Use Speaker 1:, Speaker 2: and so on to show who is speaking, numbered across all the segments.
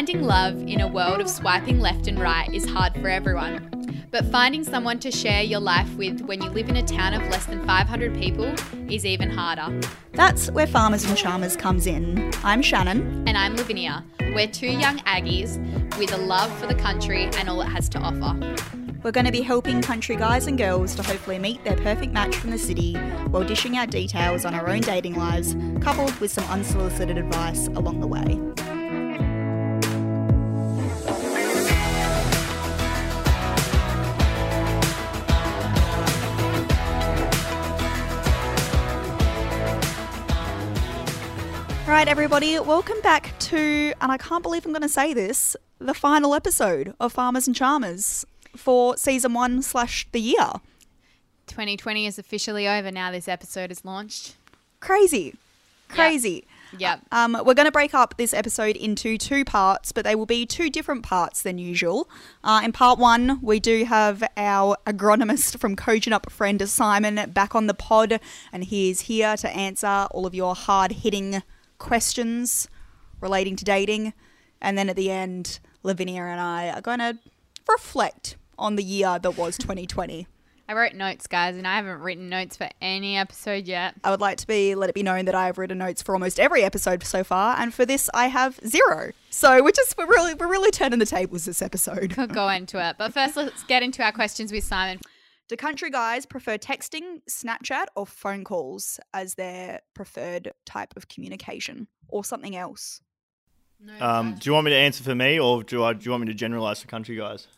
Speaker 1: Finding love in a world of swiping left and right is hard for everyone. But finding someone to share your life with when you live in a town of less than 500 people is even harder.
Speaker 2: That's where Farmers and Charmers comes in. I'm Shannon.
Speaker 1: And I'm Lavinia. We're two young Aggies with a love for the country and all it has to offer.
Speaker 2: We're going to be helping country guys and girls to hopefully meet their perfect match from the city while dishing out details on our own dating lives, coupled with some unsolicited advice along the way. Right, everybody, welcome back to, and I can't believe I'm going to say this, the final episode of Farmers and Charmers for season one slash the year.
Speaker 1: 2020 is officially over now. This episode is launched.
Speaker 2: Crazy, crazy.
Speaker 1: Yep.
Speaker 2: Um, we're going to break up this episode into two parts, but they will be two different parts than usual. Uh, in part one, we do have our agronomist from Kojonup friend Simon back on the pod, and he is here to answer all of your hard hitting questions relating to dating. And then at the end, Lavinia and I are going to reflect on the year that was 2020.
Speaker 1: I wrote notes, guys, and I haven't written notes for any episode yet.
Speaker 2: I would like to be let it be known that I have written notes for almost every episode so far, and for this I have zero. So we're just we're really we're really turning the tables this episode.
Speaker 1: Could go into it. But first, let's get into our questions with Simon.
Speaker 2: Do country guys prefer texting, Snapchat, or phone calls as their preferred type of communication, or something else?
Speaker 3: Um, do you want me to answer for me, or do, I, do you want me to generalize for country guys?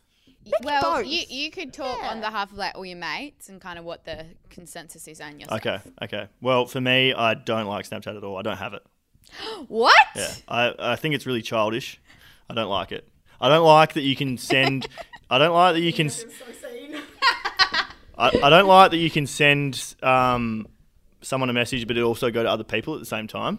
Speaker 1: well,
Speaker 2: both.
Speaker 1: you you could talk on behalf of like all your mates and kind of what the consensus is on yourself.
Speaker 3: Okay, okay. Well, for me, I don't like Snapchat at all. I don't have it.
Speaker 1: What?
Speaker 3: Yeah, I, I think it's really childish. I don't like it. I don't like that you can send. I don't like that you can. S- I, I don't like that you can send um, someone a message, but it also go to other people at the same time,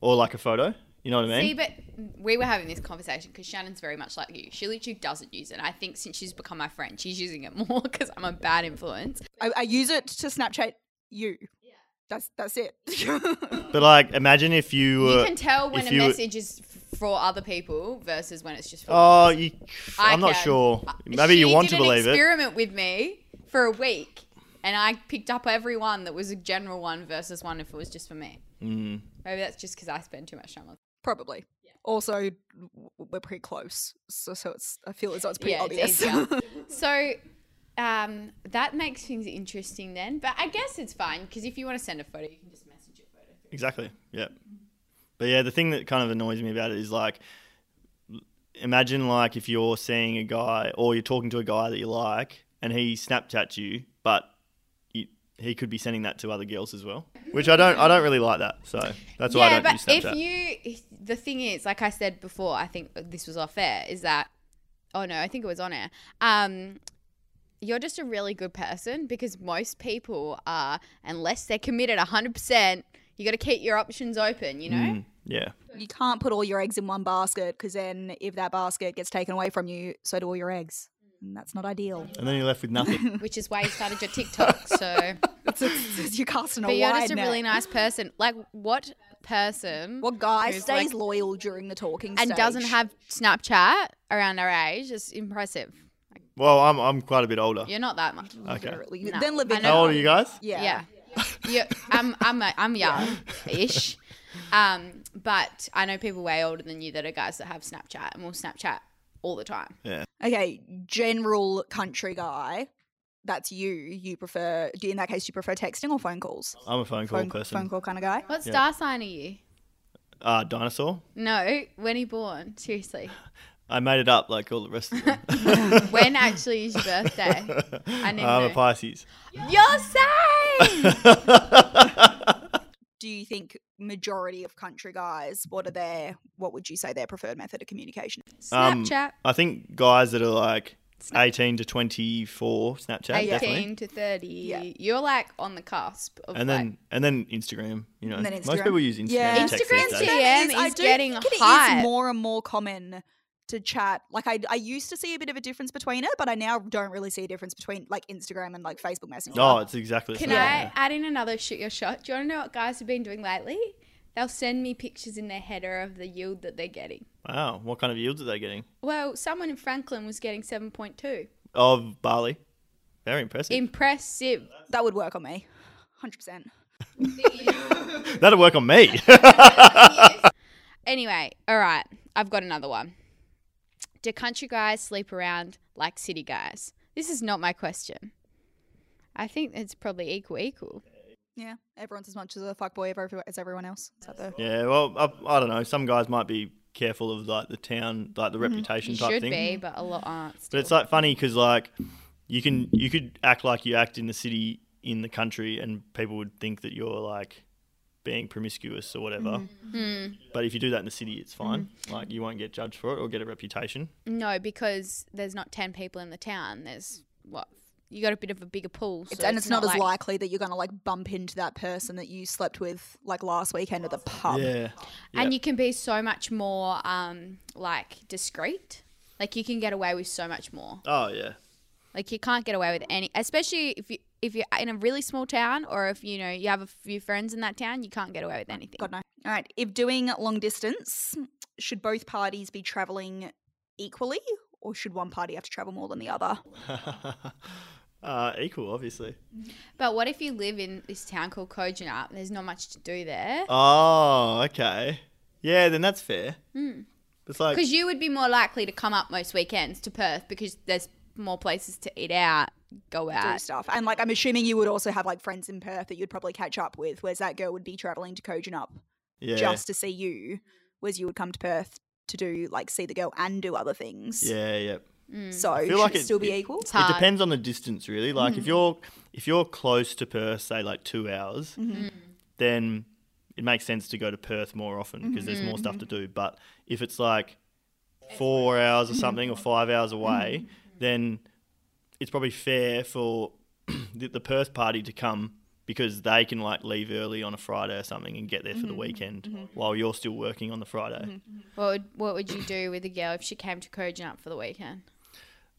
Speaker 3: or like a photo. You know what I mean?
Speaker 1: See, but we were having this conversation because Shannon's very much like you. She literally doesn't use it. I think since she's become my friend, she's using it more because I'm a bad influence.
Speaker 2: I, I use it to Snapchat you. Yeah. That's that's it.
Speaker 3: But like, imagine if you.
Speaker 1: You can tell when a
Speaker 3: you were-
Speaker 1: message is for other people versus when it's just for
Speaker 3: Oh,
Speaker 1: you.
Speaker 3: you,
Speaker 1: I
Speaker 3: I'm not
Speaker 1: can.
Speaker 3: sure.
Speaker 1: Uh,
Speaker 3: Maybe you want
Speaker 1: did
Speaker 3: to believe
Speaker 1: an
Speaker 3: it.
Speaker 1: experiment with me for a week, and I picked up every one that was a general one versus one if it was just for me.
Speaker 3: Mm.
Speaker 1: Maybe that's just because I spend too much time on.
Speaker 2: Probably. Also, we're pretty close, so so it's I feel as though it's pretty
Speaker 1: Yeah,
Speaker 2: obvious.
Speaker 1: easier. So um, that makes things interesting then. But I guess it's fine because if you want to send a photo, you can just message a photo.
Speaker 3: Exactly. Yeah. But yeah, the thing that kind of annoys me about it is like, imagine like if you're seeing a guy or you're talking to a guy that you like, and he Snapchats you, but you, he could be sending that to other girls as well. Which I don't. I don't really like that. So that's why I don't
Speaker 1: but
Speaker 3: use
Speaker 1: if
Speaker 3: Snapchat.
Speaker 1: you, the thing is, like I said before, I think this was off air, is that, oh no, I think it was on air. Um, you're just a really good person because most people are, unless they're committed 100%, you got to keep your options open, you know?
Speaker 3: Mm, yeah.
Speaker 2: you can't put all your eggs in one basket because then if that basket gets taken away from you, so do all your eggs. And that's not ideal.
Speaker 3: And then you're left with nothing.
Speaker 1: Which is why you started your TikTok. So,
Speaker 2: It's, it's, it's- you're casting a
Speaker 1: but you're
Speaker 2: wide
Speaker 1: just a
Speaker 2: net.
Speaker 1: really nice person. Like, what person
Speaker 2: What guy stays
Speaker 1: like-
Speaker 2: loyal during the talking
Speaker 1: and
Speaker 2: stage?
Speaker 1: doesn't have Snapchat around our age is impressive.
Speaker 3: well, I'm I'm quite a bit older.
Speaker 1: You're not that much.
Speaker 3: Okay.
Speaker 1: No,
Speaker 2: Then live
Speaker 1: I.
Speaker 3: How old are you guys?
Speaker 2: Yeah.
Speaker 1: Yeah. yeah. I'm I'm a, I'm young ish. Um, but I know people way older than you that are guys that have Snapchat and will Snapchat all the time.
Speaker 3: Yeah.
Speaker 2: Okay, general country guy. That's you. You prefer? Do in that case you prefer texting or phone calls?
Speaker 3: I'm a phone call
Speaker 2: phone,
Speaker 3: person.
Speaker 2: phone call kind of guy.
Speaker 1: What
Speaker 3: Yeah.
Speaker 1: star sign are you?
Speaker 3: Uh, dinosaur.
Speaker 1: No, when are you born? Seriously.
Speaker 3: I made it up like all the rest of them.
Speaker 1: When actually is your birthday? I need to
Speaker 3: I'm a. Pisces.
Speaker 1: You're same.
Speaker 2: Do you think majority of country guys? What are their? What would you say their preferred method of communication? is?
Speaker 3: Um,
Speaker 1: Snapchat.
Speaker 3: I think guys that are like 18 to 24 Snapchat
Speaker 1: 18
Speaker 3: definitely.
Speaker 1: to 30.
Speaker 2: Yeah.
Speaker 1: You're like on the cusp of
Speaker 3: And
Speaker 1: like,
Speaker 3: then and then Instagram, you know.
Speaker 2: And then
Speaker 3: Most
Speaker 2: Instagram.
Speaker 3: people use Instagram.
Speaker 2: Yeah.
Speaker 1: Instagram
Speaker 3: these days.
Speaker 1: DM
Speaker 2: I
Speaker 1: is getting
Speaker 2: think it is more and more common to chat. Like I, I used to see a bit of a difference between it, but I now don't really see a difference between like Instagram and like Facebook Messenger.
Speaker 3: Oh, it's exactly the
Speaker 1: Can
Speaker 3: same.
Speaker 1: I add in another shoot your shot? Do you want to know what guys have been doing lately? they'll send me pictures in their header of the yield that they're getting.
Speaker 3: Wow, what kind of yields are they getting?
Speaker 1: Well, someone in Franklin was getting 7.2.
Speaker 3: Of barley. Very impressive.
Speaker 1: Impressive.
Speaker 2: That would work on me. 100%.
Speaker 3: That'll work on me.
Speaker 1: Anyway, all right, I've got another one. Do country guys sleep around like city guys? This is not my question. I think it's probably equal equal.
Speaker 2: Yeah, everyone's as much as a fuckboy ever- as everyone else. Is that the-
Speaker 3: yeah, well, I, I don't know. Some guys might be careful of like the town, like the mm-hmm. reputation
Speaker 1: You
Speaker 3: type
Speaker 1: should
Speaker 3: thing.
Speaker 1: be, but a lot aren't.
Speaker 3: But it's like funny because like you can you could act like you act in the city in the country, and people would think that you're like being promiscuous or whatever.
Speaker 1: Hmm.
Speaker 3: But if you do that in the city, it's fine. Like you won't get judged for it or get a reputation.
Speaker 1: no, because there's not ten people in the town. There's what you got a bit of a bigger pool, so
Speaker 2: It's, and it's, not, as
Speaker 1: like,
Speaker 2: likely that you're going to like bump into that person that you slept with like last weekend at the pub.
Speaker 3: Yeah.
Speaker 1: And
Speaker 3: Yeah.
Speaker 1: you can be so much more um like discreet. Like you can get away with so much more.
Speaker 3: Oh yeah.
Speaker 1: Like you can't get away with any, especially if you if you're in a really small town or if you know you have a few friends in that town, you can't get away with anything.
Speaker 2: God no. All right. If doing long distance, should both parties be traveling equally, or should one party have to travel more than the other?
Speaker 3: uh, equal, obviously.
Speaker 1: But what if you live in this town called Kojonup? There's not much to do there.
Speaker 3: Oh, okay. Yeah, then that's fair. It's like
Speaker 1: Because you would be more likely to come up most weekends to Perth because there's more places to eat out, go out Do
Speaker 2: stuff, and like I'm assuming you would also have like friends in Perth that you'd probably catch up with, whereas that girl would be traveling to Kojonup
Speaker 3: yeah,
Speaker 2: just to see you, whereas you would come to Perth to do like see the girl and do other things.
Speaker 3: yeah, yeah. Mm.
Speaker 2: So
Speaker 3: feel
Speaker 2: should
Speaker 3: like
Speaker 2: it
Speaker 3: it-
Speaker 2: still be
Speaker 3: it-
Speaker 2: equal?
Speaker 1: It's
Speaker 3: It depends on the distance, really. Like
Speaker 2: Mm-hmm.
Speaker 3: if you're if you're close to Perth, say like two hours,
Speaker 2: Mm-hmm. Mm.
Speaker 3: then it makes sense to go to Perth more often because there's more stuff mm-hmm. to do. But if it's like four hours or mm-hmm. something or five hours away, mm-hmm. then it's probably fair for the, the Perth party to come because they can like leave early on a Friday or something and get there for the mm-hmm. weekend mm-hmm. while you're still working on the Friday. Mm-hmm.
Speaker 1: What would what would you do with a girl if she came to Kojonup for the weekend?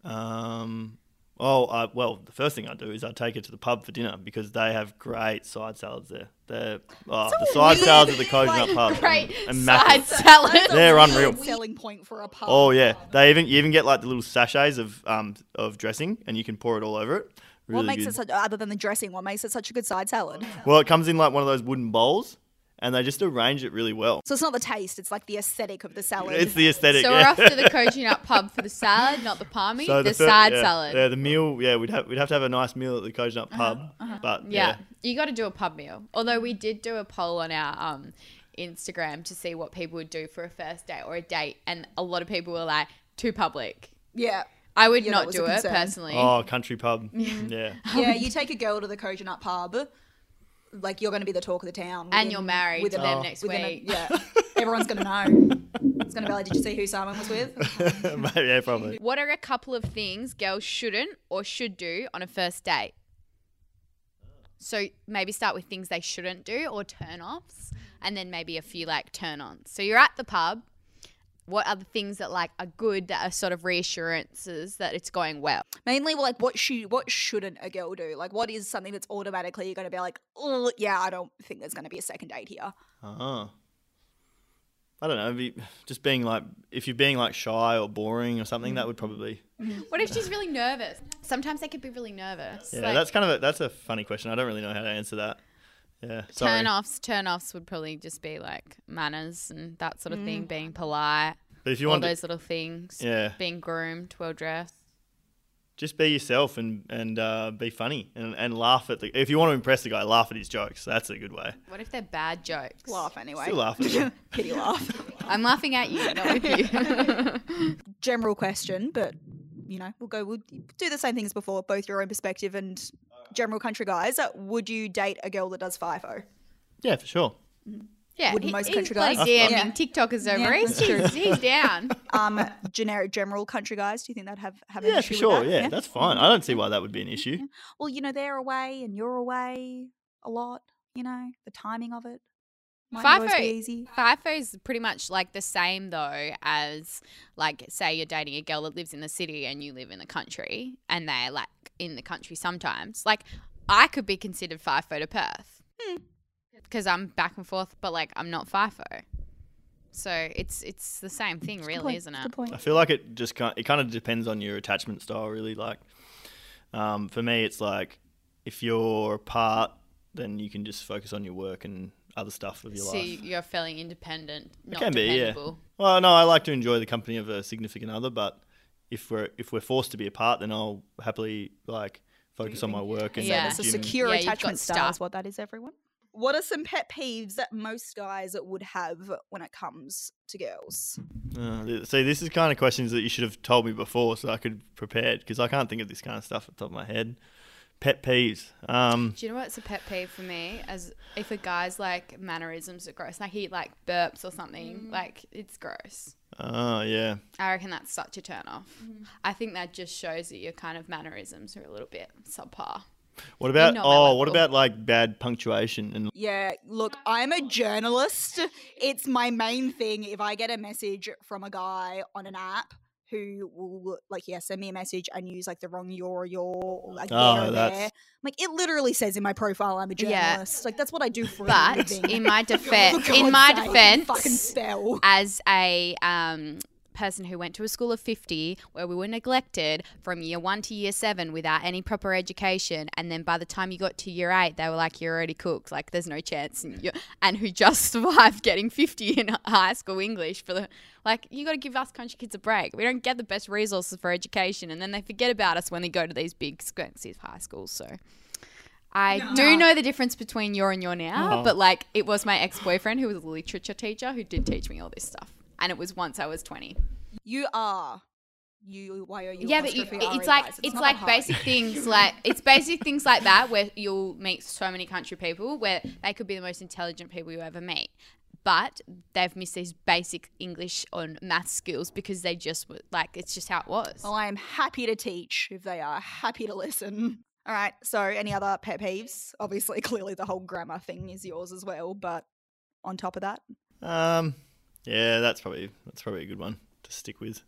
Speaker 3: Um, oh, I, well, the first thing I do is I take her to the pub for dinner because they have great side salads there. They're oh, the side
Speaker 2: weird,
Speaker 3: salads at the Kojonup
Speaker 2: like,
Speaker 3: Pub,
Speaker 1: Great side
Speaker 3: immaculate.
Speaker 1: salad.
Speaker 3: They're unreal.
Speaker 2: Selling point for a pub.
Speaker 3: Oh yeah, they even you even get like the little sachets of um of dressing, and you can pour it all over it. Really
Speaker 2: what makes
Speaker 3: good.
Speaker 2: it such other than the dressing? What makes it such a good side salad?
Speaker 3: well, it comes in like one of those wooden bowls, and they just arrange it really well.
Speaker 2: So it's not the taste; it's like the aesthetic of the salad.
Speaker 3: It's the aesthetic.
Speaker 1: So we're off to the Kojonup pub for the salad, not the palmy,
Speaker 3: So
Speaker 1: the,
Speaker 3: fir-
Speaker 1: side
Speaker 3: yeah,
Speaker 1: salad.
Speaker 3: Yeah, the meal. Yeah, we'd have we'd have to have a nice meal at the Kojonup Pub, but
Speaker 1: Yeah,
Speaker 3: yeah.
Speaker 1: you got to do a pub meal. Although we did do a poll on our um, Instagram to see what people would do for a first date or a date, and a lot of people were like, "Too public."
Speaker 2: yeah,
Speaker 1: I would
Speaker 2: Yeah,
Speaker 1: not do it
Speaker 2: concern.
Speaker 1: personally.
Speaker 3: Oh, country pub. yeah.
Speaker 2: yeah. You take a girl to the Kojonup pub, like you're going to be the talk of the town,
Speaker 1: and you're married
Speaker 2: within
Speaker 1: to them
Speaker 3: Oh.
Speaker 1: next
Speaker 2: within a-
Speaker 1: week.
Speaker 2: yeah, everyone's going to know. It's going to be like, did you see who Simon was with?
Speaker 3: Um, maybe, yeah, probably.
Speaker 1: What are a couple of things girls shouldn't or should do on a first date? So maybe start with things they shouldn't do or turn offs, and then maybe a few like turn ons. So you're at the pub. What are the things that like are good that are sort of reassurances that it's going well?
Speaker 2: Mainly, like what should what shouldn't a girl do? Like, what is something that's automatically you're going to be like, oh yeah, I don't think there's going to be a second date here.
Speaker 3: Oh. I don't know. Just being like, if you're being like shy or boring or something, that would mm-hmm. probably. Mm-hmm.
Speaker 1: What if she's really nervous? Sometimes they could be really nervous.
Speaker 3: Yeah,
Speaker 1: Like,
Speaker 3: that's kind of a, that's a funny question. I don't really know how to answer that. Yeah, sorry.
Speaker 1: turn offs. Turn offs would probably just be like manners and that sort of thing, being polite,
Speaker 3: But if you
Speaker 1: all
Speaker 3: want to,
Speaker 1: those little things.
Speaker 3: yeah,
Speaker 1: Being groomed, well dressed.
Speaker 3: just be yourself and and uh, be funny and, and laugh at the. If you want to impress the guy, laugh at his jokes. That's a good way.
Speaker 1: What if they're bad jokes?
Speaker 2: Laugh anyway.
Speaker 3: Still laugh at.
Speaker 2: Pity laugh.
Speaker 1: I'm laughing at you, not with you.
Speaker 2: General question, but you know, we'll go. We'll do the same thing as before, both your own perspective and general country guys. Uh, Would you date a girl that does FIFO?
Speaker 3: Yeah, for sure.
Speaker 1: yeah,
Speaker 2: Wouldn't
Speaker 1: he-
Speaker 2: most
Speaker 1: he's
Speaker 2: country
Speaker 1: bloody
Speaker 2: guys?
Speaker 1: DMing
Speaker 2: Yeah.
Speaker 1: TikTokers over.
Speaker 2: Yeah,
Speaker 1: he's,
Speaker 2: that's true.
Speaker 1: he's, he's down.
Speaker 2: Um, generic general country guys. Do you think that'd have have an
Speaker 3: Yeah,
Speaker 2: issue
Speaker 3: for
Speaker 2: with
Speaker 3: sure.
Speaker 2: that?
Speaker 3: Yeah, that's fine. I don't see why that would be an issue.
Speaker 2: Well, you know, they're away and you're away a lot. You know, the timing of it might not always be
Speaker 1: FIFO,
Speaker 2: easy.
Speaker 1: FIFO is pretty much like the same though as like say you're dating a girl that lives in the city and you live in the country and they're like in the country sometimes. Like I could be considered FIFO to Perth. because I'm back and forth, but like I'm not FIFO. So it's it's the same thing, really,
Speaker 2: point.
Speaker 1: isn't
Speaker 2: Good
Speaker 1: it?
Speaker 2: point.
Speaker 3: I feel like it just kind it kind of depends on your attachment style, really. Like, um, for me, it's like if you're apart, then you can just focus on your work and other stuff of your
Speaker 1: So
Speaker 3: life.
Speaker 1: you're feeling independent, not
Speaker 3: can be, yeah.
Speaker 1: dependable.
Speaker 3: Well, no, I like to enjoy the company of a significant other, but if we're if we're forced to be apart, then I'll happily like focus on my work and
Speaker 1: Yeah.
Speaker 2: It's a secure
Speaker 1: Yeah,
Speaker 2: attachment style,
Speaker 1: stuff.
Speaker 2: is what that is, everyone. What are some pet peeves that most guys would have when it comes to girls?
Speaker 3: Uh, see, this is kind of questions that you should have told me before, so I could prepare because I can't think of this kind of stuff at the top of my head. Pet peeves. Um,
Speaker 1: Do you know what's a pet peeve for me? As if a guy's like mannerisms are gross, like he like burps or something, like it's gross.
Speaker 3: Oh yeah.
Speaker 1: I reckon that's such a turn off. Mm-hmm. I think that just shows that your kind of mannerisms are a little bit subpar.
Speaker 3: What about oh, what about like bad punctuation and
Speaker 2: Yeah, look, I'm a journalist. It's my main thing. If I get a message from a guy on an app who will like yeah send me a message and use like the wrong your your or like
Speaker 3: Oh,
Speaker 2: there
Speaker 3: that's-
Speaker 2: there, like it literally says in my profile I'm a
Speaker 1: Yeah.
Speaker 2: journalist. Like that's what I do for a
Speaker 1: But
Speaker 2: living.
Speaker 1: in my defense, in my
Speaker 2: sake,
Speaker 1: defense,
Speaker 2: fucking spell.
Speaker 1: as a um, person who went to a school of 50 where we were neglected from year one to year seven without any proper education. And then by the time you got to year eight they were like you're already cooked. Like there's no chance. And, you and who just survived getting 50 in high school english for the like you got to give us country kids a break. We don't get the best resources for education. And then they forget about us when they go to these big expensive high schools. So I do know the difference between your and your now,
Speaker 3: Oh.
Speaker 1: but like it was my ex boyfriend who was a literature teacher who did teach me all this stuff. And it was once I was 20.
Speaker 2: You are. You why are you?
Speaker 1: yeah, but you, it's like
Speaker 2: guys.
Speaker 1: it's
Speaker 2: not
Speaker 1: like basic things like it's basic things like that where you'll meet so many country people where they could be the most intelligent people you ever meet. But they've missed these basic English or math skills because they just were like it's just how it was.
Speaker 2: Well, I am happy to teach if they are happy to listen. All right. So, any other pet peeves? Obviously, clearly the whole grammar thing is yours as well. But on top of that,
Speaker 3: um, yeah, that's probably that's probably a good one to stick with.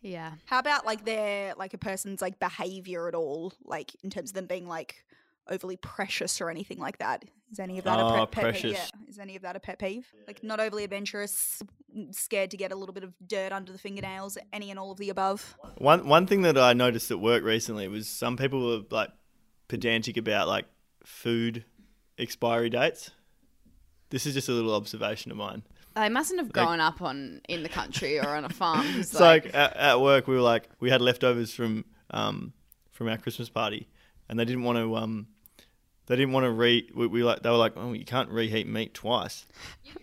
Speaker 1: Yeah.
Speaker 2: how about like their like a person's like behavior at all, like in terms of them being like overly precious or anything like that? Is any of that a
Speaker 3: Oh,
Speaker 2: pet, pet peeve? Yeah. Is any of that a pet peeve? Like not overly adventurous, mm, scared to get a little bit of dirt under the fingernails, any and all of the above.
Speaker 3: One one thing that I noticed at work recently was some people were like pedantic about like food expiry dates. This is just a little observation of mine.
Speaker 1: They mustn't have grown up on in the country or on a farm. It's
Speaker 3: It's like, at, at work we were like we had leftovers from um from our Christmas party, and they didn't want to um they didn't want to re we, we like they were like oh you can't reheat meat twice.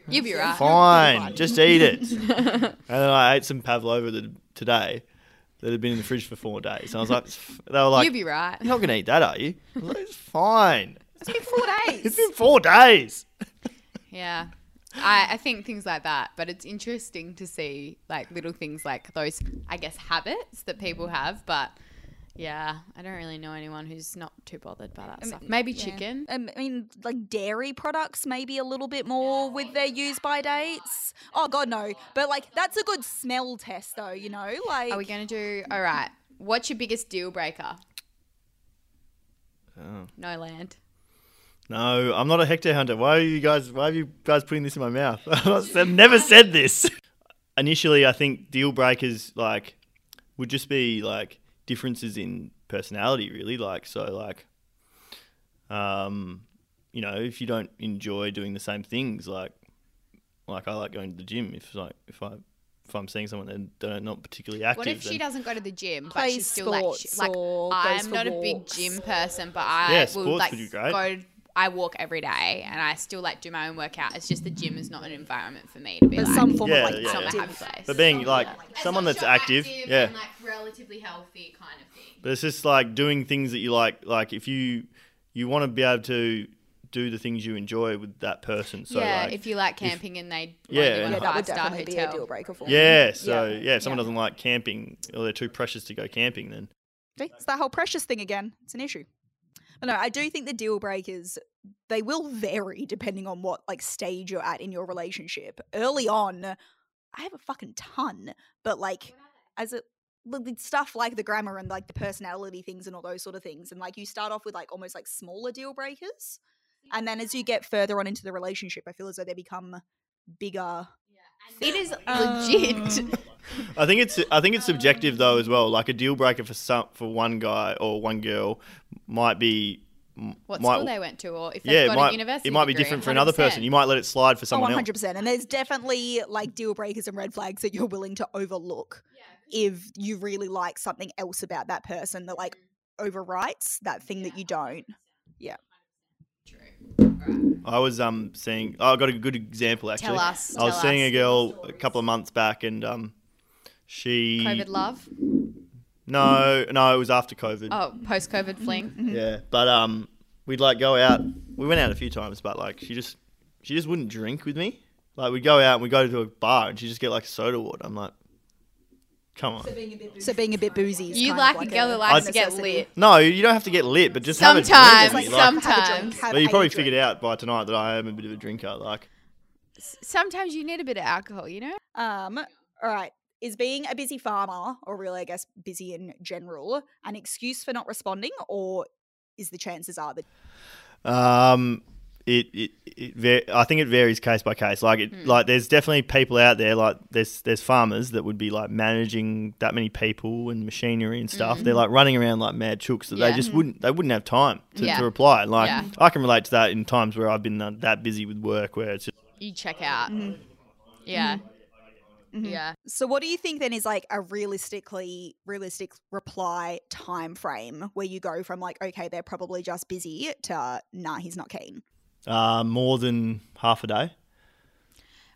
Speaker 1: you'd be right.
Speaker 3: Fine, just eat it. and then I ate some pavlova that, today that had been in the fridge for four days. And I was like, they were like,
Speaker 1: you'd be right.
Speaker 3: you're not gonna eat that, are you? Like, it's fine.
Speaker 2: It's been four days.
Speaker 3: It's been four days.
Speaker 1: Yeah. I, I think things like that, but it's interesting to see like little things like those, I guess, habits that people have. But yeah, I don't really know anyone who's not too bothered by that
Speaker 2: I
Speaker 1: stuff. Maybe
Speaker 2: yeah.
Speaker 1: chicken.
Speaker 2: Um, I mean, like dairy products, maybe a little bit more with their use by dates. Oh God, no! But like, that's a good smell test, though. You know, like
Speaker 1: Are we going to do, all right, what's your biggest deal breaker?
Speaker 3: Oh.
Speaker 1: No land.
Speaker 3: No, I'm not a hectare hunter. Why are you guys? Why are you guys putting this in my mouth? I've never said this. Initially, I think deal breakers like would just be like differences in personality, really. Like so, like um, you know, if you don't enjoy doing the same things, like like I like going to the gym. If like if I if I'm seeing someone that they're not particularly active,
Speaker 1: What if she doesn't go to the gym, but
Speaker 2: Plays
Speaker 1: she's still like, she, like I'm
Speaker 2: for
Speaker 1: not a big gym person, but I
Speaker 3: Yeah,
Speaker 1: will
Speaker 3: sports
Speaker 1: like
Speaker 3: would be great.
Speaker 1: go. I walk every day, and I still like do my own workout. It's just the gym is not an environment for me to be
Speaker 2: But
Speaker 1: like.
Speaker 2: some form
Speaker 3: Yeah,
Speaker 2: of like
Speaker 3: yeah,
Speaker 1: it's not
Speaker 3: yeah.
Speaker 1: happy place.
Speaker 3: But being like someone that's active, yeah.
Speaker 1: and like relatively healthy kind of thing.
Speaker 3: But it's just like doing things that you like. Like if you you want to be able to do the things you enjoy with that person. So
Speaker 1: yeah,
Speaker 3: like,
Speaker 1: if you like camping and they
Speaker 3: Yeah,
Speaker 1: yeah,
Speaker 3: and-
Speaker 2: Yeah, that would
Speaker 1: five star
Speaker 2: definitely be a deal breaker for me.
Speaker 3: yeah. So
Speaker 2: Yeah.
Speaker 3: yeah, if someone
Speaker 2: Yeah.
Speaker 3: doesn't like camping or they're too precious to go camping, then
Speaker 2: See, it's that whole precious thing again. It's an issue. No, I do think the deal breakers they will vary depending on what like stage you're at in your relationship. Early on, I have a fucking ton, but like as a look, stuff like the grammar and like the personality things and all those sort of things, and like you start off with like almost like smaller deal breakers, And then as you get further on into the relationship, I feel as though they become bigger.
Speaker 1: It is
Speaker 2: Um,
Speaker 1: legit.
Speaker 3: I think it's I think it's subjective though as well. Like a deal breaker for some for one guy or one girl might be
Speaker 1: what
Speaker 3: might-
Speaker 1: school they went to, or if they've
Speaker 3: yeah, it
Speaker 1: got
Speaker 3: might,
Speaker 1: a university.
Speaker 3: it might be
Speaker 1: degree,
Speaker 3: different for another person. You might let it slide for
Speaker 2: Oh,
Speaker 3: someone else.
Speaker 2: 100%. And there's definitely like deal breakers and red flags that you're willing to overlook if you really like something else about that person that like overwrites that thing that you don't. Yeah. Right.
Speaker 3: I was um seeing. Oh, I got a good example actually.
Speaker 1: Tell us.
Speaker 3: I was
Speaker 1: tell
Speaker 3: seeing
Speaker 1: us.
Speaker 3: a girl a couple of months back, and um, she
Speaker 1: COVID love.
Speaker 3: no no it was after COVID.
Speaker 1: Oh, post COVID fling.
Speaker 3: Yeah, but um, we'd like go out. We went out a few times, but like she just she just wouldn't drink with me. Like we'd go out and we would go to a bar and she would just get like soda water. I'm like, come on.
Speaker 2: So being a bit boozy. Is
Speaker 1: You
Speaker 2: kind
Speaker 1: like, a girl that likes to get
Speaker 2: necessity.
Speaker 1: lit.
Speaker 3: No, you don't have to get lit, but just have a
Speaker 1: Sometimes,
Speaker 3: drink. with me.
Speaker 2: Like,
Speaker 3: Like,
Speaker 2: have a drink,
Speaker 1: sometimes.
Speaker 2: have
Speaker 3: well, you probably
Speaker 2: drink.
Speaker 3: figured out by tonight that I am a bit of a drinker. Like,
Speaker 1: Sometimes you need a bit of alcohol, you know.
Speaker 2: Um, all right. Is being a busy farmer, or really, I guess, busy in general, an excuse for not responding, or is the chances are that
Speaker 3: Um, it it, it va- I think it varies case by case. Like it, like there's definitely people out there like there's there's farmers that would be like managing that many people and machinery and stuff. They're like running around like mad chooks that.
Speaker 1: Yeah.
Speaker 3: they just wouldn't they wouldn't have time to,
Speaker 1: Yeah.
Speaker 3: to reply. Like
Speaker 1: Yeah.
Speaker 3: I can relate to that in times where I've been uh, that busy with work where it's just,
Speaker 1: You check out. Yeah. Yeah.
Speaker 2: So what do you think then is like a realistically realistic reply time frame where you go from like okay they're probably just busy to nah he's not keen.
Speaker 3: uh, more than half a day.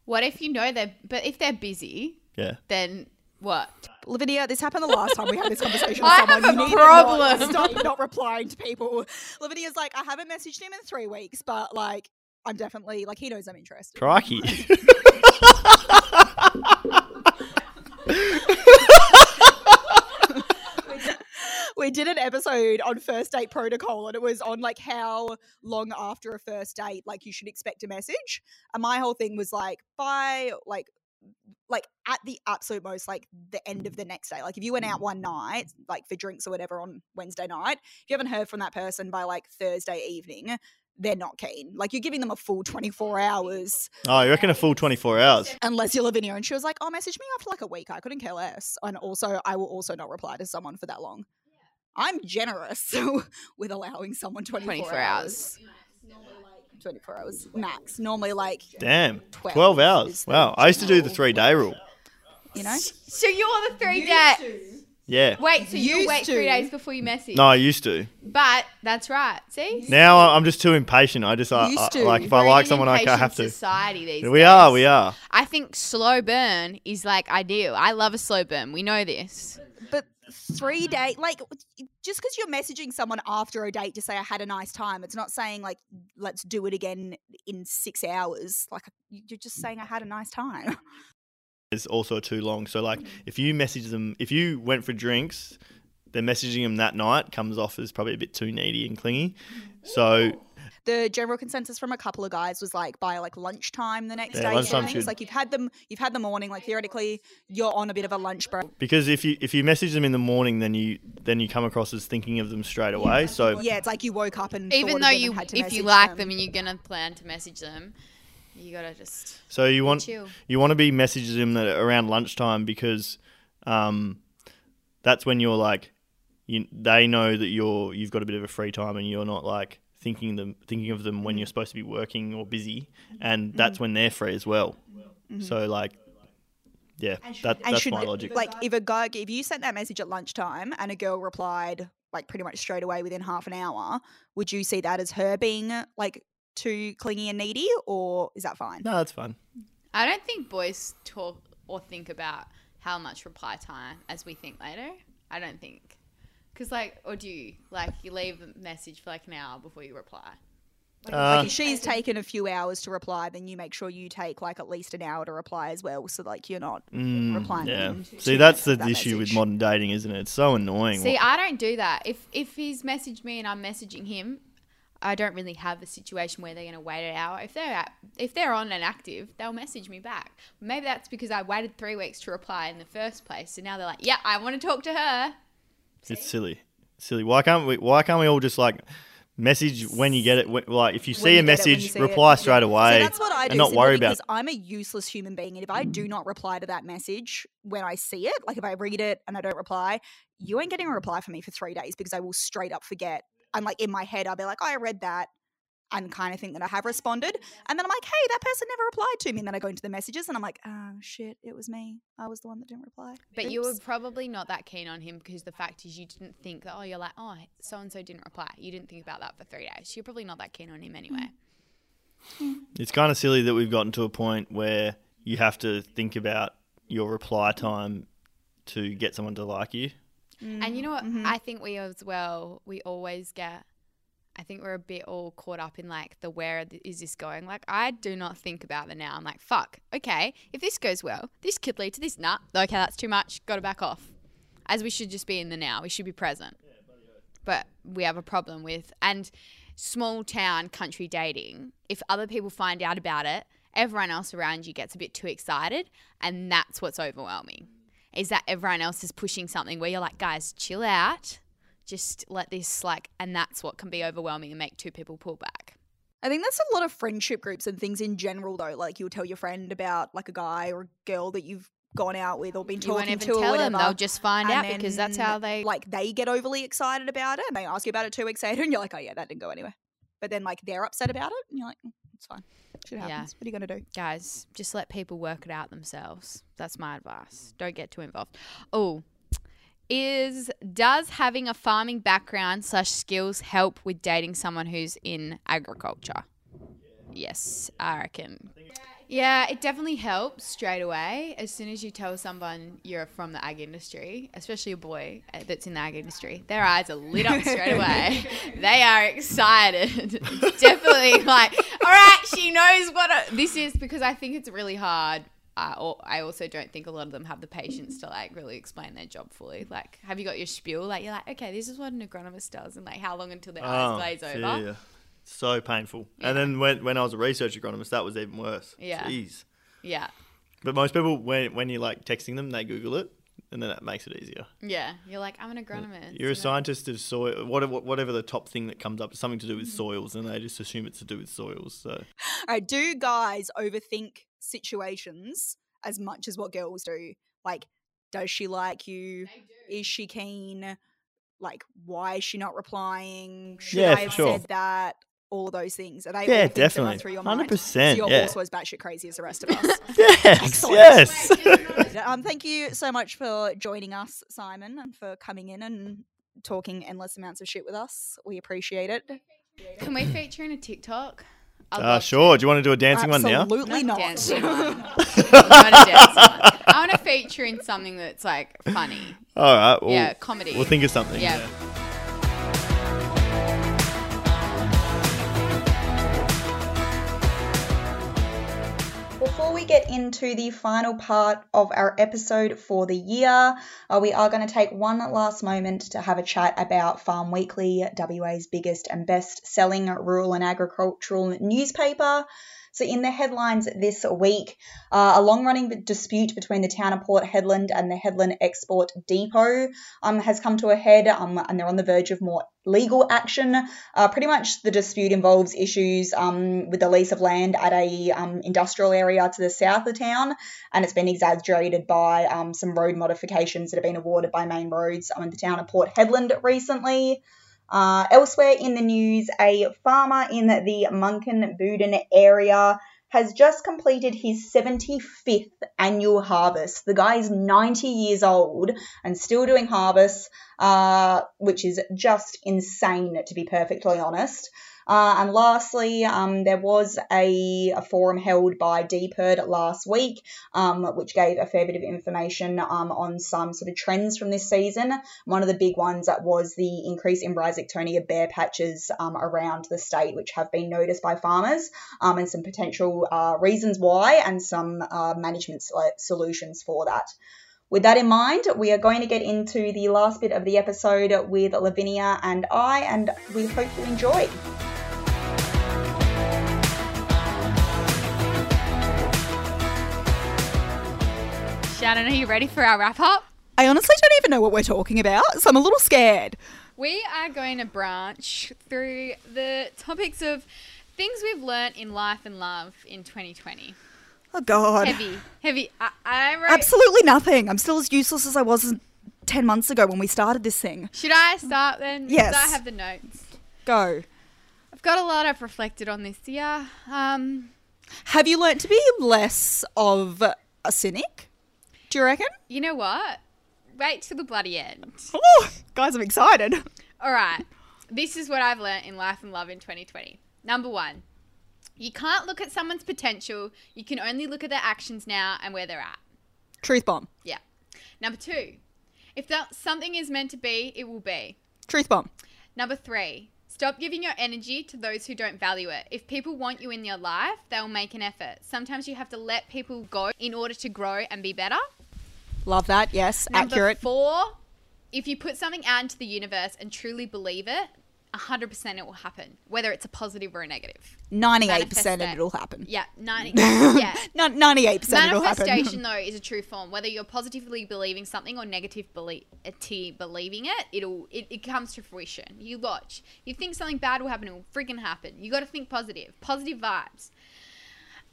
Speaker 1: What if you know they're, but if they're busy,
Speaker 3: Yeah.
Speaker 1: then what?
Speaker 2: Lavinia, this happened the last time we had this conversation with
Speaker 1: I
Speaker 2: someone.
Speaker 1: have
Speaker 2: You
Speaker 1: a
Speaker 2: need to
Speaker 1: problem.
Speaker 2: Not, stop not replying to people. Lavinia's like, I haven't messaged him in three weeks, but like, I'm definitely like, he knows I'm interested.
Speaker 3: Crikey.
Speaker 2: we did an episode on first date protocol and it was on like how long after a first date like you should expect a message and my whole thing was like by like like at the absolute most like the end of the next day like if you went out one night like for drinks or whatever on wednesday night if you haven't heard from that person by like thursday evening they're not keen like you're giving them a full 24 hours
Speaker 3: oh, you reckon a full 24 hours?
Speaker 2: unless you're Lavinia. And she was like, oh, message me after like a week. I couldn't care less. And also, I will also not reply to someone for that long. I'm generous with allowing someone 24,
Speaker 1: 24
Speaker 2: hours. 24 hours max. Normally, like,
Speaker 3: Damn.
Speaker 2: 12
Speaker 3: 12 hours. Wow. I used to do the three day rule.
Speaker 2: you know?
Speaker 1: So you're the three day.
Speaker 3: Yeah.
Speaker 1: Wait, so you
Speaker 2: Used
Speaker 1: wait
Speaker 2: to.
Speaker 1: three days before you message?
Speaker 3: No, I used to.
Speaker 1: But that's right. See?
Speaker 3: Now I- I'm just too impatient. I just, I,
Speaker 2: Used
Speaker 3: I-
Speaker 2: to.
Speaker 3: like, if
Speaker 1: We're
Speaker 3: I
Speaker 1: in
Speaker 3: like
Speaker 1: an
Speaker 3: someone, I, I
Speaker 1: impatient
Speaker 3: have to.
Speaker 1: Society these
Speaker 3: We
Speaker 1: days.
Speaker 3: are, we are.
Speaker 1: I think slow burn is like ideal. I love a slow burn. We know this.
Speaker 2: Three day, like, just because you're messaging someone after a date to say, I had a nice time, it's not saying, like, let's do it again in six hours. Like, uh, you're just saying, I had a nice time.
Speaker 3: It's also too long. So, like, mm. if you message them, if you went for drinks, then messaging them that night comes off as probably a bit too needy and clingy. Mm. So,
Speaker 2: the general consensus from a couple of guys was like by like lunchtime the next
Speaker 3: Yeah,
Speaker 2: day.
Speaker 3: lunchtime
Speaker 2: sort
Speaker 3: should-
Speaker 2: It's like you've had them, you've had the morning. Like theoretically, you're on a bit of a lunch break.
Speaker 3: because if you if you message them in the morning, then you then you come across as thinking of them straight away. So,
Speaker 2: Yeah, it's like you woke up and
Speaker 1: Even though you,
Speaker 2: had to
Speaker 1: if you like
Speaker 2: them.
Speaker 1: them and you're gonna plan to message them, you gotta just
Speaker 3: so you want
Speaker 1: chill.
Speaker 3: you want to be messaging them that around lunchtime because um, that's when you're like you, they know that you're you've got a bit of a free time and you're not like thinking them thinking of them when mm. you're supposed to be working or busy mm-hmm. and that's when they're free as well mm-hmm. so like yeah that, that's
Speaker 2: should
Speaker 3: my logic
Speaker 2: like if a guy if you sent that message at lunchtime and a girl replied like pretty much straight away within half an hour, would you see that as her being like too clingy and needy, or is that fine?
Speaker 3: no that's fine
Speaker 1: I don't think boys talk or think about how much reply time as we think later. I don't think. Because, like, or do you? Like, you leave a message for like an hour before you reply.
Speaker 3: uh,
Speaker 2: like if she's taken a few hours to reply, then you make sure you take like at least an hour to reply as well, so like you're not
Speaker 3: mm,
Speaker 2: replying.
Speaker 3: yeah
Speaker 2: within
Speaker 3: see that's the
Speaker 2: that
Speaker 3: issue with modern dating isn't it it's so annoying
Speaker 1: See, I don't do that. If if he's messaged me and I'm messaging him, I don't really have a situation where they're going to wait an hour. If they're at, if they're on and active, they'll message me back. Maybe that's because I waited three weeks to reply in the first place. So now they're like, "Yeah, I want to talk to her."
Speaker 3: It's silly, silly. Why can't we? Why can't we all just like message when you get it. wh- Like if you see
Speaker 2: you
Speaker 3: a
Speaker 2: it, when
Speaker 3: message,
Speaker 2: see
Speaker 3: reply
Speaker 2: Yeah.
Speaker 3: straight away.
Speaker 2: So that's what I do.
Speaker 3: And not worry about.
Speaker 2: Because I'm a useless human being, and if I do not reply to that message when I see it, like if I read it and I don't reply, you ain't getting a reply from me for three days because I will straight up forget. I'm like in my head, I'll be like, oh, I read that. And kind of think that I have responded. And then I'm like, hey, that person never replied to me. And then I go into the messages and I'm like, oh, shit, it was me. I was the one that didn't reply.
Speaker 1: But you were probably not that keen on him because the fact is you didn't think that, oh, you're like, oh, so and so didn't reply. You didn't think about that for three days. You're probably not that keen on him anyway.
Speaker 3: It's kind of silly that we've gotten to a point where you have to think about your reply time to get someone to like you.
Speaker 1: And you know what?
Speaker 2: Mhm.
Speaker 1: I think we as well, we always get, I think we're a bit all caught up in like the where is this going? Like, I do not think about the now. I'm like, fuck, okay, if this goes well, this could lead to this. Nah, okay, that's too much. Got to back off. As we should just be in the now. We should be present. But we have a problem with, and small town country dating, if other people find out about it, everyone else around you gets a bit too excited. And that's what's overwhelming is that everyone else is pushing something where you're like, guys, chill out. Just let this like, and that's what can be overwhelming and make two people pull back.
Speaker 2: I think that's a lot of friendship groups and things in general, though. Like you'll tell your friend about like a guy or a girl that you've gone out with or been
Speaker 1: You won't
Speaker 2: talking
Speaker 1: even
Speaker 2: to or whatever.
Speaker 1: them; they'll just find
Speaker 2: and
Speaker 1: out because that's how they.
Speaker 2: like they get overly excited about it and they ask you about it two weeks later and you're like, oh yeah, that didn't go anywhere. But then like they're upset about it and you're like, "Mm, it's fine. Shit
Speaker 1: Yeah.
Speaker 2: What are you gonna do?
Speaker 1: guys, just let people work it out themselves. That's my advice. Don't get too involved. Oh, is does having a farming background slash skills help with dating someone who's in agriculture? Yes, I reckon. Yeah, it definitely helps straight away. As soon as you tell someone you're from the ag industry, especially a boy uh, that's in the ag industry, their eyes are lit up straight away. they are excited. It's definitely like, all right, she knows what a- this is because I think it's really hard. Uh, I also don't think a lot of them have the patience to like really explain their job fully. Like, have you got your spiel? Like, you're like, okay, this is what an agronomist does, and like, how long until their eyes glaze over?
Speaker 3: yeah. So painful.
Speaker 1: Yeah.
Speaker 3: And then when, when I was a research agronomist, that was even worse.
Speaker 1: Yeah.
Speaker 3: Jeez.
Speaker 1: Yeah,
Speaker 3: But most people, when, when you're like texting them, they Google it, and then that makes it easier.
Speaker 1: yeah. You're like, I'm an agronomist.
Speaker 3: You're a scientist of soil, whatever, whatever the top thing that comes up, is something to do with soils, and they just assume it's to do with soils. So
Speaker 2: All right, do guys overthink situations as much as what girls do? Like, does she like you? Is she keen? Like, why is she not replying? Should
Speaker 3: Yeah,
Speaker 2: I have
Speaker 3: sure.
Speaker 2: said that? All of those things. Are they
Speaker 3: Yeah,
Speaker 2: all things that run
Speaker 3: definitely.
Speaker 2: through your mind?
Speaker 3: 100%,
Speaker 2: So you're
Speaker 3: yeah.
Speaker 2: also as batshit crazy as the rest of us.
Speaker 3: yes, yes.
Speaker 2: um, thank you so much for joining us, Simon, and for coming in and talking endless amounts of shit with us. We appreciate it.
Speaker 1: Can we feature in a TikTok? I'd
Speaker 3: Uh,
Speaker 1: love to.
Speaker 3: sure. Do you want to do a dancing one now?
Speaker 2: Absolutely
Speaker 1: Not
Speaker 2: not.
Speaker 1: Not a dancing one. I want to feature in something that's like funny.
Speaker 3: All right. Well,
Speaker 1: yeah, comedy.
Speaker 3: We'll think of something.
Speaker 1: Yeah.
Speaker 3: yeah.
Speaker 2: Get into the final part of our episode for the year, uh, we are going to take one last moment to have a chat about Farm Weekly, WA's biggest and best selling rural and agricultural newspaper. So, in the headlines this week, uh, a long running dispute between the town of Port Hedland and the Hedland Export Depot um, has come to a head, um, and they're on the verge of more legal action. Uh, pretty much the dispute involves issues um, with the lease of land at a um, industrial area to the south of town, and it's been exaggerated by um, some road modifications that have been awarded by Main Roads um, in the town of Port Hedland recently. Uh, elsewhere in the news, a farmer in the Mukinbudin area has just completed his 75th annual harvest. The guy is 90 years old and still doing harvests, uh, which is just insane to be perfectly honest. Uh, and lastly, um, there was a, a forum held by DPIRD last week, um, which gave a fair bit of information um, on some sort of trends from this season. One of the big ones that was the increase in Rhizoctonia bare patches um, around the state, which have been noticed by farmers, and some potential uh, reasons why, and some uh, management solutions for that. With that in mind, we are going to get into the last bit of the episode with Lavinia and I, and we hope you enjoy.
Speaker 1: Shannon, are you ready for our wrap up?
Speaker 2: I honestly don't even know what we're talking about, so I'm a little scared.
Speaker 1: we are going to branch through the topics of things we've learnt in life and love in 2020.
Speaker 2: Oh God.
Speaker 1: Heavy, heavy. I, I wrote,
Speaker 2: Absolutely nothing. I'm still as useless as I was 10 months ago when we started this thing.
Speaker 1: Should I start then?
Speaker 2: Yes.
Speaker 1: Because I have the notes.
Speaker 2: Go.
Speaker 1: I've got a lot I've reflected on this year. Um,
Speaker 2: Have you learnt to be less of a cynic? Do you reckon?
Speaker 1: you know what? Wait till the bloody end.
Speaker 2: Oh, guys, I'm excited.
Speaker 1: All right. This is what I've learnt in life and love in 2020. Number one, you can't look at someone's potential. You can only look at their actions now and where they're at.
Speaker 2: Truth bomb.
Speaker 1: Yeah. Number two, if that something is meant to be, it will be.
Speaker 2: Truth bomb.
Speaker 1: Number three, stop giving your energy to those who don't value it. If people want you in your life, they'll make an effort. Sometimes you have to let people go in order to grow and be better.
Speaker 2: Love that. Yes,
Speaker 1: Number
Speaker 2: accurate.
Speaker 1: four, if you put something out into the universe and truly believe it, 100% it will happen, whether it's a positive or a negative.
Speaker 2: 98%
Speaker 1: manifest
Speaker 2: of
Speaker 1: it.
Speaker 2: it'll happen.
Speaker 1: Yeah, 90. yeah.
Speaker 2: No, 98% it'll happen.
Speaker 1: Manifestation, though, is a true form. Whether you're positively believing something or negative belie- uh, believing it, it'll it, it comes to fruition. You watch. You think something bad will happen, it will freaking happen. You got to think positive, positive vibes.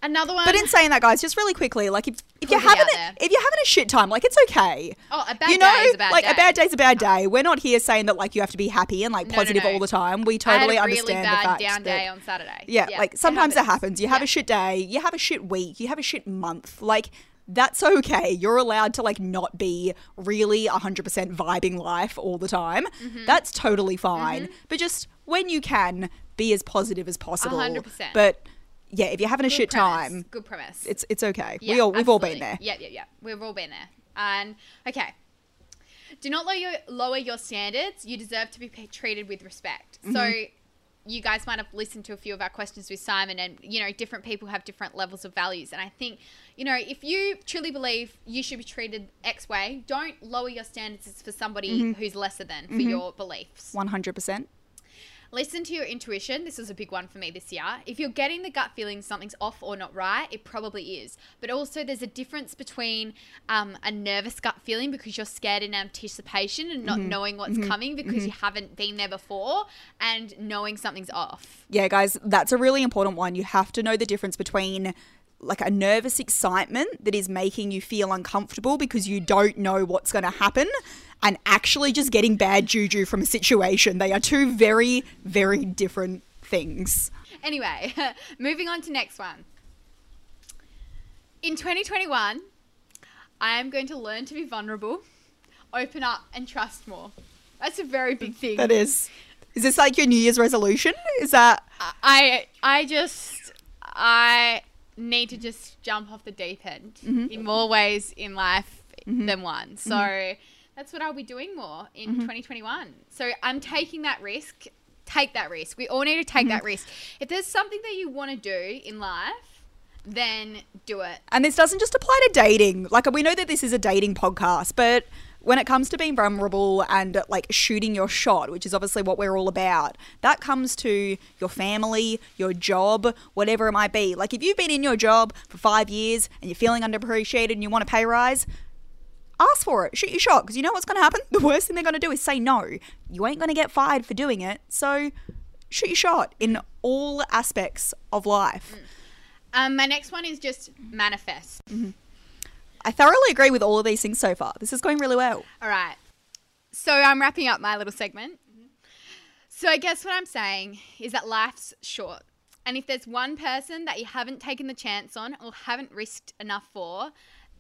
Speaker 1: Another one.
Speaker 2: But in saying that, guys, just really quickly, like if, if you're having a, if you're having a shit time, like it's okay.
Speaker 1: oh, a bad
Speaker 2: you know,
Speaker 1: day is a bad
Speaker 2: like
Speaker 1: day.
Speaker 2: a bad day's a bad day. We're not here saying that like you have to be happy and like
Speaker 1: No, no,
Speaker 2: positive
Speaker 1: no.
Speaker 2: all the time. We
Speaker 1: I
Speaker 2: totally
Speaker 1: had a really
Speaker 2: understand
Speaker 1: bad
Speaker 2: the fact
Speaker 1: down
Speaker 2: that
Speaker 1: day on Saturday.
Speaker 2: yeah, like sometimes it happens. You have a shit day, you have a shit week, you have a shit month. Like that's okay. You're allowed to like not be really 100% vibing life all the time.
Speaker 1: Mm-hmm.
Speaker 2: That's totally fine. But just when you can be as positive as possible.
Speaker 1: 100%.
Speaker 2: But yeah, if you're having a
Speaker 1: Good
Speaker 2: shit
Speaker 1: premise.
Speaker 2: time,
Speaker 1: Good premise.
Speaker 2: it's it's okay.
Speaker 1: Yeah,
Speaker 2: we all we've all been there.
Speaker 1: Yeah, yeah, yeah. We've all been there. And okay, do not lower your, lower your standards. You deserve to be treated with respect.
Speaker 2: Mm-hmm.
Speaker 1: So. You guys might have listened to a few of our questions with Simon, and you know, different people have different levels of values. And I think, you know, if you truly believe you should be treated X way, don't lower your standards for somebody
Speaker 2: Mm-hmm.
Speaker 1: who's lesser than for your beliefs.
Speaker 2: 100%.
Speaker 1: Listen to your intuition. This was a big one for me this year. If you're getting the gut feeling something's off or not right, it probably is. But also, there's a difference between um, a nervous gut feeling because you're scared in anticipation and not mm-hmm. knowing what's mm-hmm. coming because mm-hmm. you haven't been there before, and knowing something's off.
Speaker 2: Yeah, guys, that's a really important one. You have to know the difference between like a nervous excitement that is making you feel uncomfortable because you don't know what's going to happen and actually just getting bad juju from a situation. They are two very, very different things.
Speaker 1: Anyway, moving on to next one. In 2021, I am going to learn to be vulnerable, open up, and trust more. That's a very big thing.
Speaker 2: That is. Is this like your New Year's resolution? Is that
Speaker 1: I I just I need to just jump off the deep end
Speaker 2: Mm-hmm.
Speaker 1: in more ways in life than one. So that's what I'll be doing more in
Speaker 2: Mm-hmm.
Speaker 1: 2021. So I'm taking that risk. Take that risk. We all need to take
Speaker 2: Mm-hmm.
Speaker 1: that risk. If there's something that you want to do in life, then do it.
Speaker 2: And this doesn't just apply to dating. Like we know that this is a dating podcast, but when it comes to being vulnerable and like shooting your shot, which is obviously what we're all about, that comes to your family, your job, whatever it might be. Like if you've been in your job for five years and you're feeling underappreciated and you want a pay rise, ask for it. Shoot your shot because you know what's going to happen. The worst thing they're going to do is say no. You ain't going to get fired for doing it. So shoot your shot in all aspects of life. Mm.
Speaker 1: Um, my next one is just manifest. Mm-hmm.
Speaker 2: I thoroughly agree with all of these things so far. This is going really well.
Speaker 1: All right. So I'm wrapping up my little segment. Mm-hmm. So I guess what I'm saying is that life's short. And if there's one person that you haven't taken the chance on or haven't risked enough for,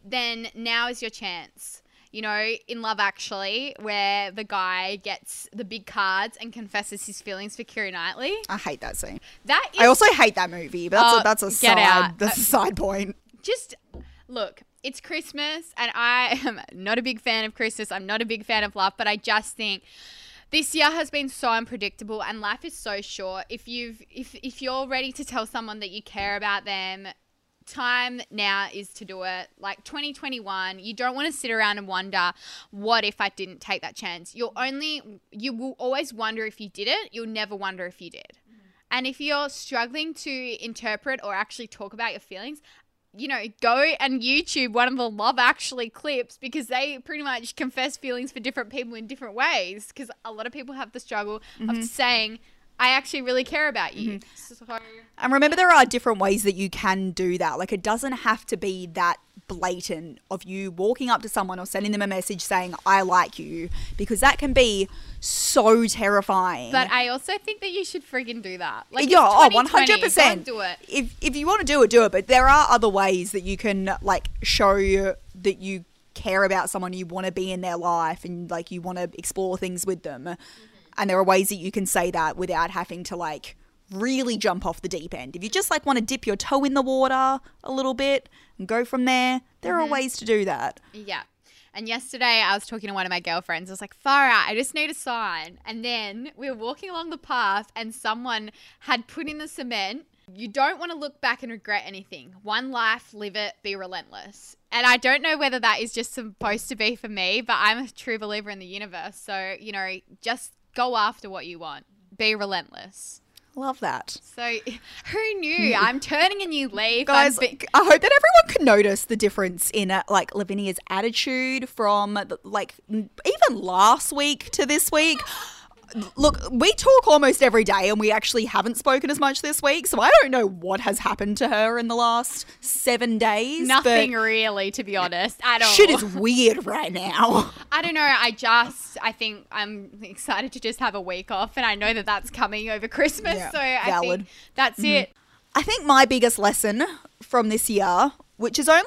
Speaker 1: then now is your chance. You know, in Love Actually, where the guy gets the big cards and confesses his feelings for Keira Knightley.
Speaker 2: I hate that scene.
Speaker 1: That is
Speaker 2: I also hate that movie, but that's
Speaker 1: Oh,
Speaker 2: a, that's a
Speaker 1: get
Speaker 2: side
Speaker 1: out.
Speaker 2: that's a side point.
Speaker 1: just look, it's Christmas, and I am not a big fan of Christmas. I'm not a big fan of love, but I just think this year has been so unpredictable, and life is so short. If you've if if you're ready to tell someone that you care about them. Time now is to do it. Like 2021, you don't want to sit around and wonder, what if I didn't take that chance? You'll only, you will always wonder if you did it. You'll never wonder if you did. Mm-hmm. And if you're struggling to interpret or actually talk about your feelings, you know, go and YouTube one of the Love Actually clips because they pretty much confess feelings for different people in different ways. Because a lot of people have the struggle of mm-hmm. saying, I actually really care about you. So,
Speaker 2: And remember, there are different ways that you can do that. Like, it doesn't have to be that blatant of you walking up to someone or sending them a message saying, I like you, because that can be so terrifying.
Speaker 1: but I also think that you should friggin' do that. Like,
Speaker 2: yeah, oh, 100%.
Speaker 1: go and do it.
Speaker 2: If, if you want to do it, do it. But there are other ways that you can, like, show you that you care about someone, you want to be in their life, and, like, you want to explore things with them.
Speaker 1: Mm-hmm.
Speaker 2: And there are ways that you can say that without having to, like, really jump off the deep end. If you just, like, want to dip your toe in the water a little bit and go from there, there
Speaker 1: Mm-hmm.
Speaker 2: are ways to do that.
Speaker 1: Yeah. And yesterday I was talking to one of my girlfriends. I was like, far out, I just need a sign. And then we were walking along the path and someone had put in the cement. You don't want to look back and regret anything. One life, live it, be relentless. And I don't know whether that is just supposed to be for me, but I'm a true believer in the universe. So, you know, just go after what you want, be relentless.
Speaker 2: Love that.
Speaker 1: So, who knew? I'm turning a new leaf.
Speaker 2: Guys, I hope that everyone can notice the difference in uh, like Lavinia's attitude from like even last week to this week. Look, we talk almost every day and we actually haven't spoken as much this week, so I don't know what has happened to her in the last seven days.
Speaker 1: nothing really, to be honest, at all.
Speaker 2: Shit is weird right now.
Speaker 1: I don't know. I just, I think I'm excited to just have a week off, and I know that that's coming over Christmas.
Speaker 2: Yeah,
Speaker 1: so I
Speaker 2: valid.
Speaker 1: think that's mm-hmm. it.
Speaker 2: I think my biggest lesson from this year, which is only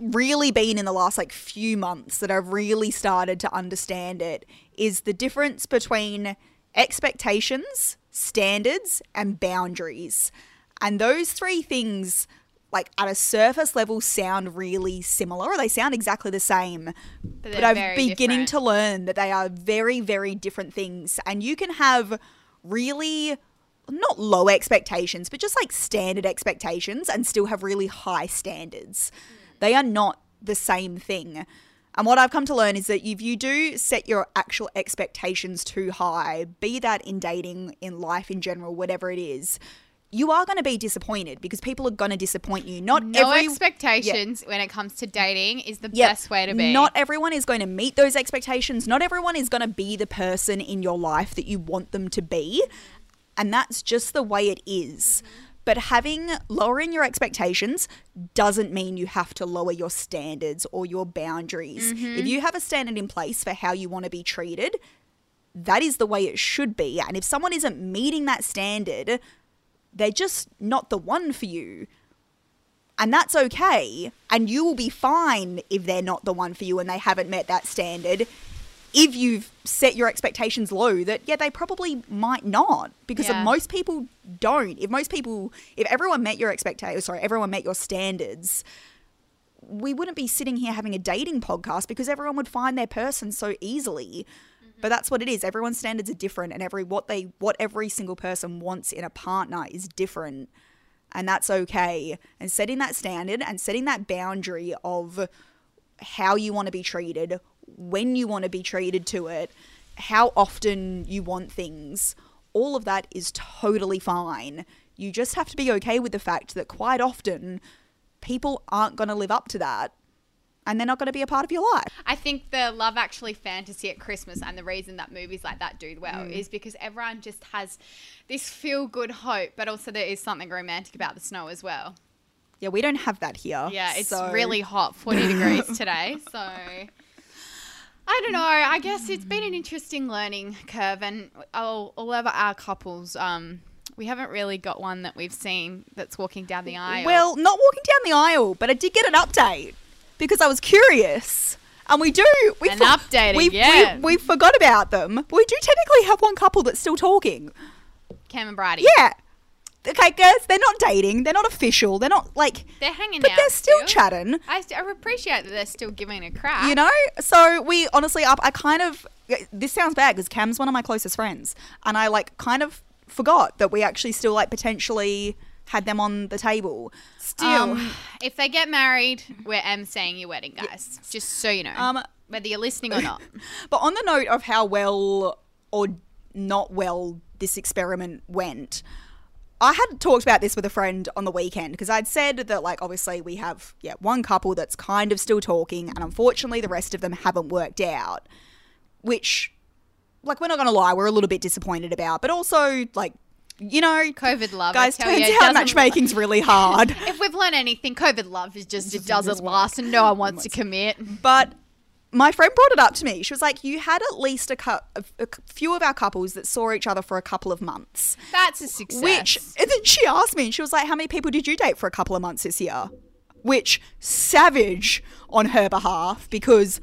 Speaker 2: really been in the last like few months that I've really started to understand it, is the difference between expectations, standards, and boundaries. And those three things, like at a surface level, sound really similar. Or they sound exactly the same. But,
Speaker 1: they're
Speaker 2: I'm beginning
Speaker 1: different.
Speaker 2: to learn that they are very, very different things. And you can have really not low expectations, but just like standard expectations and still have really high standards. They are not the same thing. And what I've come to learn is that if you do set your actual expectations too high, be that in dating, in life in general, whatever it is, you are going to be disappointed because people are going to disappoint you. Not
Speaker 1: No
Speaker 2: every
Speaker 1: expectations when it comes to dating is the
Speaker 2: Yep.
Speaker 1: best way to be.
Speaker 2: Not everyone is going to meet those expectations. Not everyone is going to be the person in your life that you want them to be. And that's just the way it is. But having lowering your expectations doesn't mean you have to lower your standards or your boundaries. Mm-hmm. If you have a standard in place for how you want to be treated, that is the way it should be. And if someone isn't meeting that standard, they're just not the one for you. And that's okay. And you will be fine if they're not the one for you and they haven't met that standard. If you've set your expectations low, that yeah, they probably might not because
Speaker 1: Yeah.
Speaker 2: most people don't. If most people, if everyone met your expectations, sorry, everyone met your standards, we wouldn't be sitting here having a dating podcast because everyone would find their person so easily. Mm-hmm. But that's what it is. Everyone's standards are different, and every what they what every single person wants in a partner is different, and that's okay. And setting that standard and setting that boundary of how you want to be treated, when you want to be treated to it, how often you want things, all of that is totally fine. You just have to be okay with the fact that quite often people aren't going to live up to that and they're not going to be a part of your life.
Speaker 1: I think the love actually fantasy at Christmas and the reason that movies like that do well
Speaker 2: Mm.
Speaker 1: is because everyone just has this feel good hope, but also there is something romantic about the snow as well.
Speaker 2: Yeah, we don't have that here.
Speaker 1: Yeah, it's
Speaker 2: so-
Speaker 1: really hot, 40 degrees today. So I don't know. I guess it's been an interesting learning curve, and all, all of our couples, um, we haven't really got one that we've seen that's walking down the aisle.
Speaker 2: Well, not walking down the aisle, but I did get an update because I was curious. And we do. We
Speaker 1: An update
Speaker 2: we,
Speaker 1: again.
Speaker 2: We, we forgot about them. We do technically have one couple that's still talking.
Speaker 1: Cam and Brady.
Speaker 2: Yeah. Okay, guys, they're not dating. They're not official. They're not like,
Speaker 1: They're hanging out.
Speaker 2: but
Speaker 1: out.
Speaker 2: they're still chatting.
Speaker 1: I, st- I appreciate that they're still giving a crack.
Speaker 2: You know? So we honestly, I, I kind of, this sounds bad because Cam's one of my closest friends. And I like kind of forgot that we actually still like potentially had them on the table.
Speaker 1: Still,
Speaker 2: Um,
Speaker 1: if they get married, we're emceeing your wedding, guys. Just so you know.
Speaker 2: Um,
Speaker 1: whether you're listening or not.
Speaker 2: But on the note of how well or not well this experiment went, I had talked about this with a friend on the weekend because I'd said that, like, obviously we have, yeah, one couple that's kind of still talking, and unfortunately the rest of them haven't worked out, which, like, we're not going to lie, we're a little bit disappointed about, but also, like, you know,
Speaker 1: COVID love.
Speaker 2: guys, turns
Speaker 1: you,
Speaker 2: out matchmaking's really hard.
Speaker 1: If we've learned anything, COVID love is just it doesn't last, and no one wants to commit.
Speaker 2: But my friend brought it up to me. She was like, "You had at least a, a, a few of our couples that saw each other for a couple of months."
Speaker 1: That's a success.
Speaker 2: Which, and then she asked me, and she was like, "How many people did you date for a couple of months this year?" Which savage on her behalf because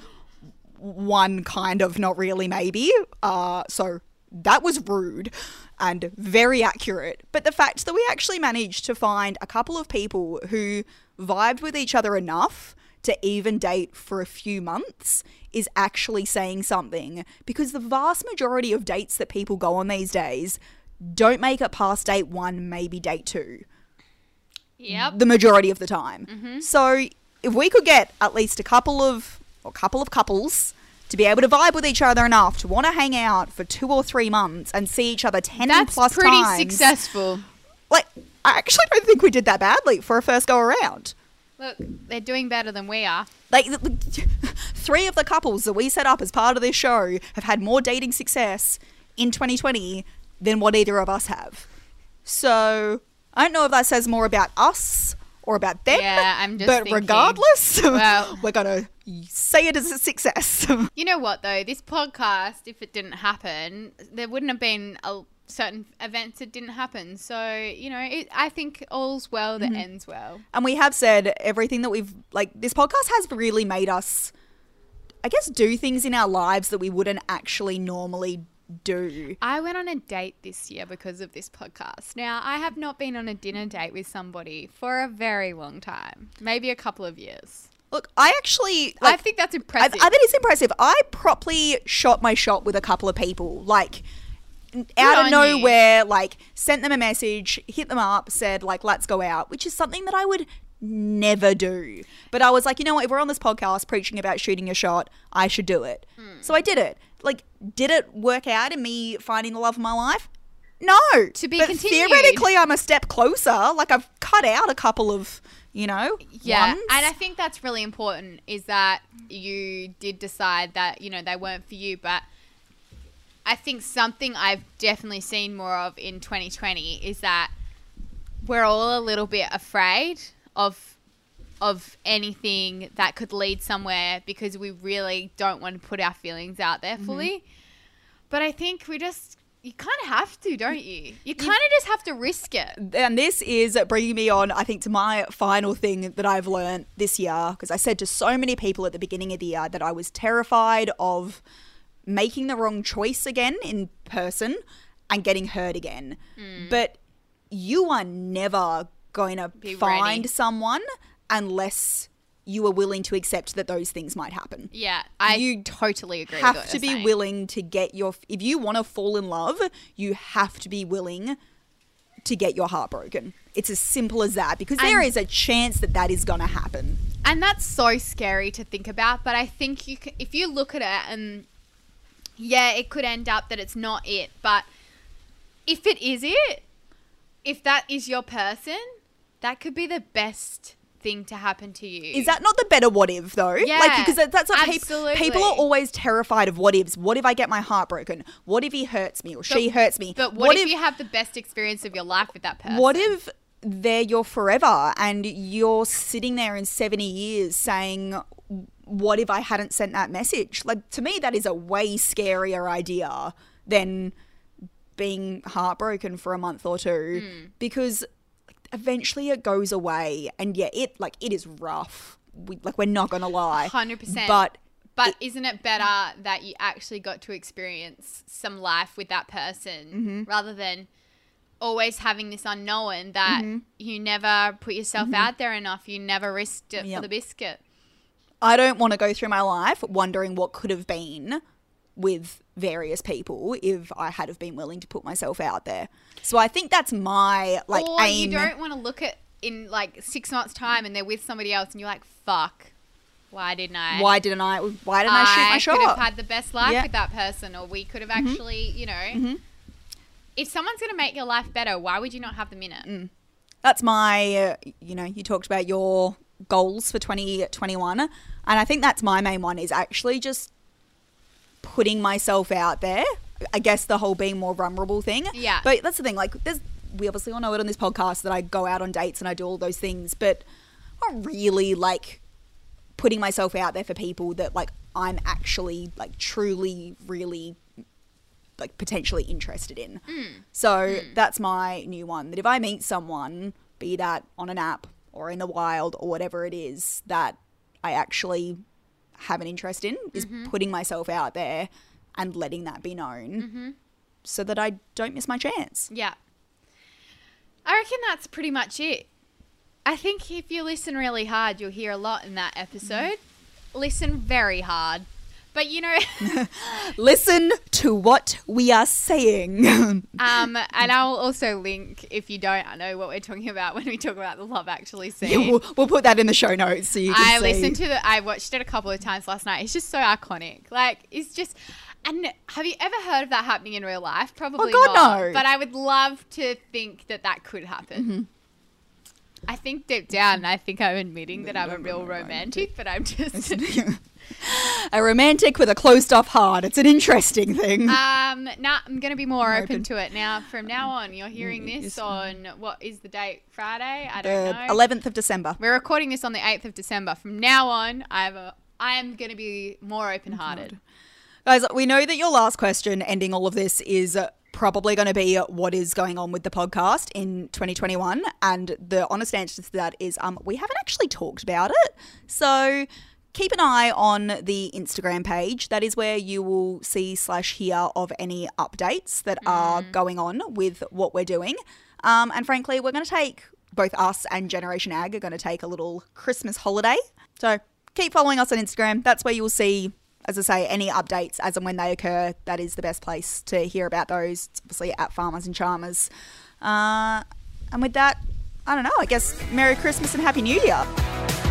Speaker 2: one kind of, not really, maybe. Uh, so that was rude and very accurate. But the fact that we actually managed to find a couple of people who vibed with each other enough to even date for a few months is actually saying something because the vast majority of dates that people go on these days don't make it past date one, maybe date two
Speaker 1: Yep.
Speaker 2: the majority of the time. Mm-hmm. So if we could get at least a couple of or couple of couples to be able to vibe with each other enough to want to hang out for two or three months and see each other ten
Speaker 1: That's
Speaker 2: plus
Speaker 1: pretty
Speaker 2: times,
Speaker 1: successful.
Speaker 2: like I actually don't think we did that badly for a first go around.
Speaker 1: Look, they're doing better than we are.
Speaker 2: Like th- th- three of the couples that we set up as part of this show have had more dating success in 2020 than what either of us have. So I don't know if that says more about us or about them.
Speaker 1: Yeah, I'm just
Speaker 2: But
Speaker 1: thinking,
Speaker 2: regardless,
Speaker 1: well-
Speaker 2: we're gonna say it as a success.
Speaker 1: You know what though? This podcast, if it didn't happen, there wouldn't have been a certain events that didn't happen. So you know, it, I think all's well
Speaker 2: Mm-hmm.
Speaker 1: that ends well.
Speaker 2: and we have said everything that we've like. This podcast has really made us, I guess, do things in our lives that we wouldn't actually normally do.
Speaker 1: I went on a date this year because of this podcast. Now, I have not been on a dinner date with somebody for a very long time, maybe a couple of years.
Speaker 2: Look, I actually
Speaker 1: I think that's
Speaker 2: I,
Speaker 1: impressive.
Speaker 2: I think it's impressive. I properly shot my shot with a couple of people, like out of nowhere. Like sent them a message, hit them up, said like, "Let's go out," which is something that I would never do. But I was like, you know what? If we're on this podcast preaching about shooting a shot, I should do it.
Speaker 1: Hmm.
Speaker 2: So I did it. Like, did it work out in me finding the love of my life? No.
Speaker 1: To be
Speaker 2: but
Speaker 1: continued.
Speaker 2: theoretically, I'm a step closer. Like I've cut out a couple of, you know,
Speaker 1: yeah,
Speaker 2: ones.
Speaker 1: and I think that's really important is that you did decide that, you know, they weren't for you, but I think something I've definitely seen more of in 2020 is that we're all a little bit afraid of of anything that could lead somewhere because we really don't want to put our feelings out there mm-hmm. fully. But I think we just you kind of have to, don't you? You kind of just have to risk it.
Speaker 2: and this is bringing me on, I think, to my final thing that I've learned this year. Because I said to so many people at the beginning of the year that I was terrified of making the wrong choice again in person and getting hurt again. Hmm. But you are never going to
Speaker 1: Be
Speaker 2: find
Speaker 1: ready.
Speaker 2: someone unless you are willing to accept that those things might happen
Speaker 1: Yeah, I
Speaker 2: You
Speaker 1: totally agree. with
Speaker 2: have to be
Speaker 1: saying.
Speaker 2: willing to get your if you want to fall in love you have to be willing to get your heart broken it's as simple as that because there
Speaker 1: And-
Speaker 2: is a chance that that is going to happen
Speaker 1: and that's so scary to think about. But I think you, can, if you look at it, and yeah, it could end up that it's not it. But if it is it, if that is your person, that could be the best thing to happen to you.
Speaker 2: is that not the better what if though
Speaker 1: Yeah,
Speaker 2: like because that's what
Speaker 1: absolutely.
Speaker 2: people are always terrified of what ifs what if i get my heart broken what if he hurts me or she hurts me
Speaker 1: But what, if, you have the best experience of your life with that person?
Speaker 2: What if they're your forever and you're sitting there in 70 years saying, What if I hadn't sent that message? Like, to me, that is a way scarier idea than being heartbroken for a month or two
Speaker 1: Hmm.
Speaker 2: because eventually it goes away. And yeah, it, like, it is rough. We, like, we're not going to lie.
Speaker 1: 100%.
Speaker 2: But
Speaker 1: But isn't it better that you actually got to experience some life with that person
Speaker 2: Mm-hmm.
Speaker 1: rather than always having this unknown that
Speaker 2: Mm-hmm.
Speaker 1: you never put yourself out there enough, you never risked it
Speaker 2: Yep.
Speaker 1: for the biscuit?
Speaker 2: I don't want to go through my life wondering what could have been with various people if I had have been willing to put myself out there. So I think that's my like
Speaker 1: or
Speaker 2: aim.
Speaker 1: you don't want to look at in like six months' time and they're with somebody else and you're like, fuck, why didn't I?
Speaker 2: why didn't I? Why didn't I, shoot my shot?
Speaker 1: I could have had the best life
Speaker 2: Yeah. Mm-hmm.
Speaker 1: with that person, or we could have actually, you know. if someone's going to make your life better, why would you not have them in it?
Speaker 2: Mm. That's my, uh, you know, you talked about your goals for 2021. And I think that's my main one is actually just putting myself out there. I guess the whole being more vulnerable thing.
Speaker 1: Yeah.
Speaker 2: But that's the thing. Like, there's, we obviously all know it on this podcast that I go out on dates and I do all those things, but not really like putting myself out there for people that like I'm actually like truly, really like potentially interested in. Mm. So mm. that's my new one. That if I meet someone, be that on an app or in the wild or whatever it is, that I actually have an interest in, is mm-hmm. putting myself out there and letting that be known, mm-hmm. so that I don't miss my chance.
Speaker 1: Yeah. I reckon that's pretty much it. I think if you listen really hard, you'll hear a lot in that mm-hmm. episode. Listen very hard. But you know,
Speaker 2: Listen to what we are saying.
Speaker 1: um, and I'll also link if you don't know what we're talking about when we talk about the Love Actually scene.
Speaker 2: Yeah, we'll, we'll put that in the show notes so you can
Speaker 1: I
Speaker 2: see.
Speaker 1: listened to the. I watched it a couple of times last night. It's just so iconic. Like it's just. And have you ever heard of that happening in real life? Probably
Speaker 2: Oh, God,
Speaker 1: not.
Speaker 2: no.
Speaker 1: But I would love to think that that could happen.
Speaker 2: Mm-hmm.
Speaker 1: I think deep down, I think I'm admitting that I'm a real romantic, but I'm just.
Speaker 2: a romantic with a closed off heart. It's an interesting thing.
Speaker 1: Um, nah, I'm going to be more open.
Speaker 2: Open.
Speaker 1: to it now. From now on, you're hearing this on what is the date? Friday? I don't
Speaker 2: the
Speaker 1: know.
Speaker 2: 11th of December.
Speaker 1: We're recording this on the 8th of December. From now on, I have a. I am going to be more open-hearted.
Speaker 2: Guys, we know that your last question ending all of this is probably going to be what is going on with the podcast in 2021. And the honest answer to that is um, we haven't actually talked about it. So keep an eye on the Instagram page. That is where you will see slash hear of any updates that are going on with what we're doing. Um, and frankly, we're going to take both us and Generation Ag are going to take a little Christmas holiday. So keep following us on Instagram. That's where you'll see, as I say, any updates as and when they occur. That is the best place to hear about those. It's obviously at Farmers and Charmers. Uh, and with that, I don't know. I guess Merry Christmas and Happy New Year.